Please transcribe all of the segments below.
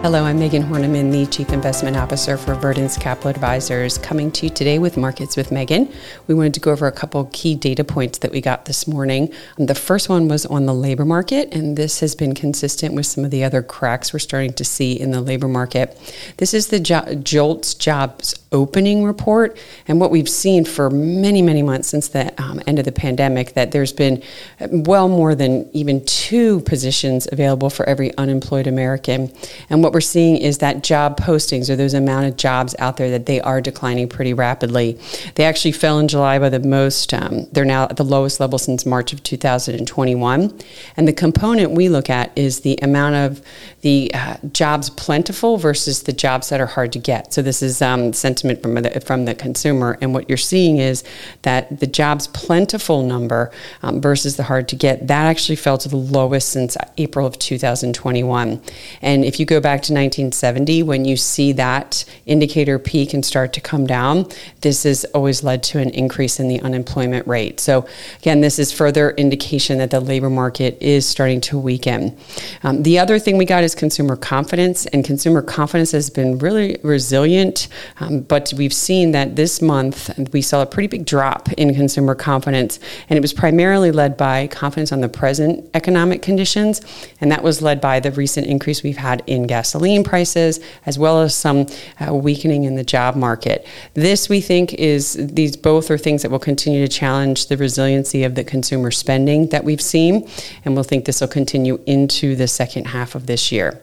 Hello, I'm Megan Horneman, the Chief Investment Officer for Verdence Capital Advisors, coming to you today with Markets with Megan. We wanted to go over a couple key data points that we got this morning. Um, the first one was on the labor market, and this has been consistent with some of the other cracks we're starting to see in the labor market. This is the jo- JOLTS jobs opening report, and what we've seen for many, many months since the um, end of the pandemic that there's been well more than even two positions available for every unemployed American. And what what we're seeing is that job postings or those amount of jobs out there that they are declining pretty rapidly. They actually fell in July by the most. Um, they're now at the lowest level since March of 2021. And the component we look at is the amount of the uh, jobs plentiful versus the jobs that are hard to get. So this is um, sentiment from the, from the consumer. And what you're seeing is that the jobs plentiful number um, versus the hard to get, that actually fell to the lowest since April of 2021. And if you go back back to 1970, when you see that indicator peak and start to come down, this has always led to an increase in the unemployment rate. So, again, this is further indication that the labor market is starting to weaken. Um, the other thing we got is consumer confidence, and consumer confidence has been really resilient, um, but we've seen that this month we saw a pretty big drop in consumer confidence, and it was primarily led by confidence on the present economic conditions, and that was led by the recent increase we've had in gas gasoline prices, as well as some uh, weakening in the job market. This, we think, is these both are things that will continue to challenge the resiliency of the consumer spending that we've seen, and we'll think this will continue into the second half of this year.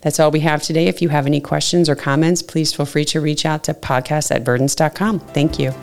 That's all we have today. If you have any questions or comments, please feel free to reach out to podcast at verdence.com. Thank you.